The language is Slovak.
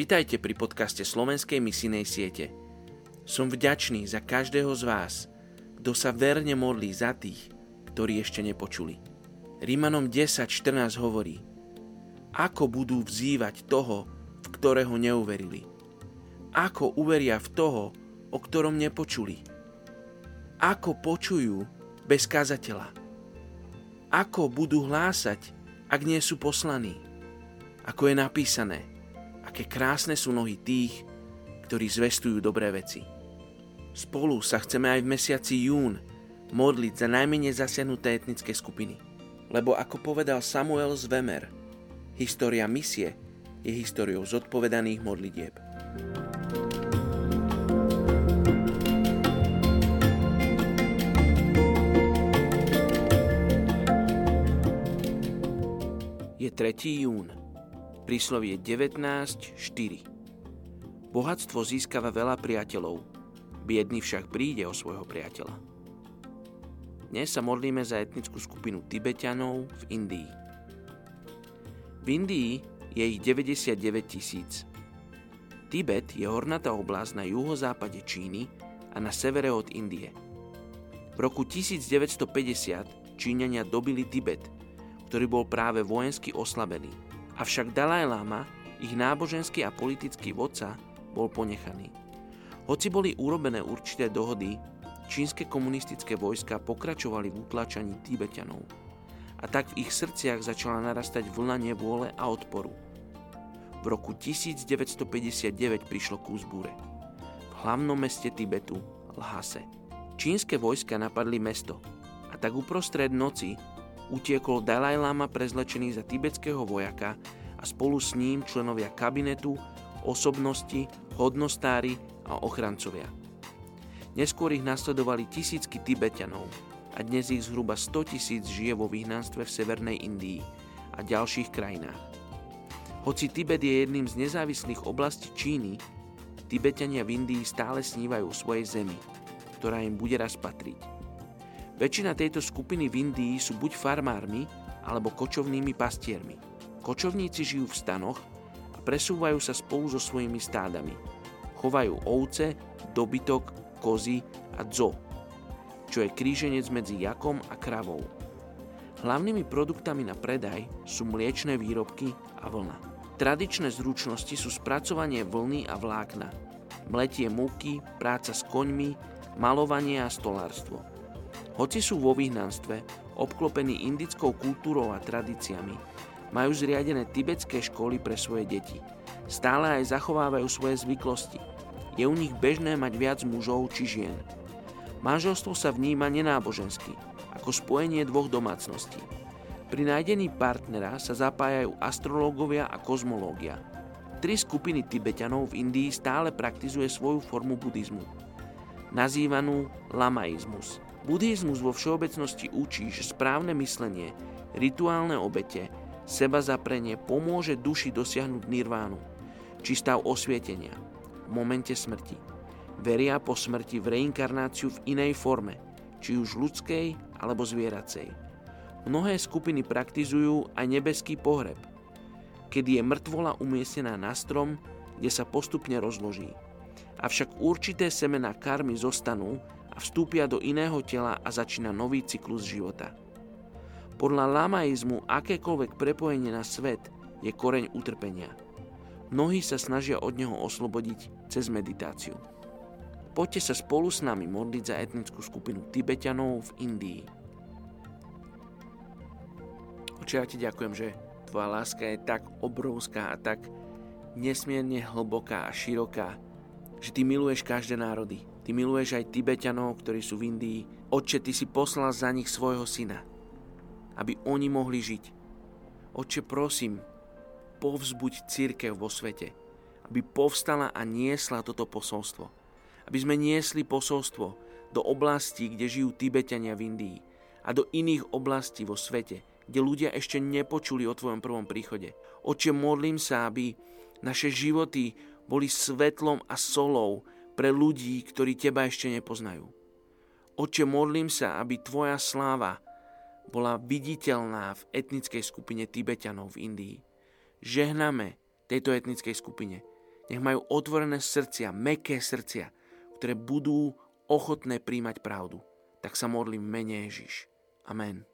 Vitajte pri podcaste Slovenskej misijnej siete. Som vďačný za každého z vás, kto sa verne modlí za tých, ktorí ešte nepočuli. Rímanom 10.14 hovorí Ako budú vzývať toho, v ktorého neuverili? Ako uveria v toho, o ktorom nepočuli? Ako počujú bez kazateľa? Ako budú hlásať, ak nie sú poslaní? Ako je napísané – aké krásne sú nohy tých, ktorí zvestujú dobré veci. Spolu sa chceme aj v mesiaci jún modliť za najmenej zasiahnuté etnické skupiny. Lebo ako povedal Samuel z Vemer, história misie je históriou zodpovedaných modlitieb. Je 3. jún Príslovie 19.4 Bohatstvo získava veľa priateľov, biedný však príde o svojho priateľa. Dnes sa modlíme za etnickú skupinu Tibetanov v Indii. V Indii je ich 99 tisíc. Tibet je hornatá oblasť na juhozápade Číny a na severe od Indie. V roku 1950 Číňania dobili Tibet, ktorý bol práve vojensky oslabený – Avšak Dalaj Lama, ich náboženský a politický vodca, bol ponechaný. Hoci boli urobené určité dohody, čínske komunistické vojska pokračovali v utlačaní Tibetanov. A tak v ich srdciach začala narastať vlna nevôle a odporu. V roku 1959 prišlo k úzbúre. V hlavnom meste Tibetu, Lhase. Čínske vojska napadli mesto a tak uprostred noci utiekol Dalaj Lama prezlečený za tibetského vojaka a spolu s ním členovia kabinetu, osobnosti, hodnostári a ochrancovia. Neskôr ich nasledovali tisícky Tibetanov a dnes ich zhruba 100 tisíc žije vo vyhnanstve v Severnej Indii a ďalších krajinách. Hoci Tibet je jedným z nezávislých oblastí Číny, Tibetania v Indii stále snívajú o svojej zemi, ktorá im bude raz patriť. Väčšina tejto skupiny v Indii sú buď farmármi, alebo kočovnými pastiermi. Kočovníci žijú v stanoch a presúvajú sa spolu so svojimi stádami. Chovajú ovce, dobytok, kozy a dzo, čo je kríženec medzi jakom a kravou. Hlavnými produktami na predaj sú mliečne výrobky a vlna. Tradičné zručnosti sú spracovanie vlny a vlákna, mletie múky, práca s koňmi, malovanie a stolárstvo. Hoci sú vo vyhnanstve, obklopení indickou kultúrou a tradíciami, majú zriadené tibetské školy pre svoje deti. Stále aj zachovávajú svoje zvyklosti. Je u nich bežné mať viac mužov či žien. Manželstvo sa vníma nenábožensky, ako spojenie dvoch domácností. Pri nájdení partnera sa zapájajú astrológovia a kozmológia. Tri skupiny Tibetanov v Indii stále praktizuje svoju formu buddhizmu, nazývanú lamaizmus – Buddhizmus vo všeobecnosti učí, že správne myslenie, rituálne obete, seba zaprenie pomôže duši dosiahnuť nirvánu, či stav osvietenia v momente smrti. Veria po smrti v reinkarnáciu v inej forme, či už ľudskej alebo zvieracej. Mnohé skupiny praktizujú aj nebeský pohreb, kedy je mŕtvola umiestnená na strom, kde sa postupne rozloží. Avšak určité semená karmy zostanú vstúpia do iného tela a začína nový cyklus života. Podľa lamaizmu akékoľvek prepojenie na svet je koreň utrpenia. Mnohí sa snažia od neho oslobodiť cez meditáciu. Poďte sa spolu s nami modliť za etnickú skupinu Tibetanov v Indii. Oče, ja ti ďakujem, že tvoja láska je tak obrovská a tak nesmierne hlboká a široká, že ty miluješ každé národy. Ty miluješ aj Tibetanov, ktorí sú v Indii. Otče, Ty si poslal za nich svojho syna, aby oni mohli žiť. Otče, prosím, povzbuď církev vo svete, aby povstala a niesla toto posolstvo. Aby sme niesli posolstvo do oblastí, kde žijú Tibetania v Indii a do iných oblastí vo svete, kde ľudia ešte nepočuli o Tvojom prvom príchode. Oče, modlím sa, aby naše životy boli svetlom a solou pre ľudí, ktorí teba ešte nepoznajú. Oče, modlím sa, aby tvoja sláva bola viditeľná v etnickej skupine Tibetanov v Indii. Žehname tejto etnickej skupine. Nech majú otvorené srdcia, meké srdcia, ktoré budú ochotné príjmať pravdu. Tak sa modlím mene Ježiš. Amen.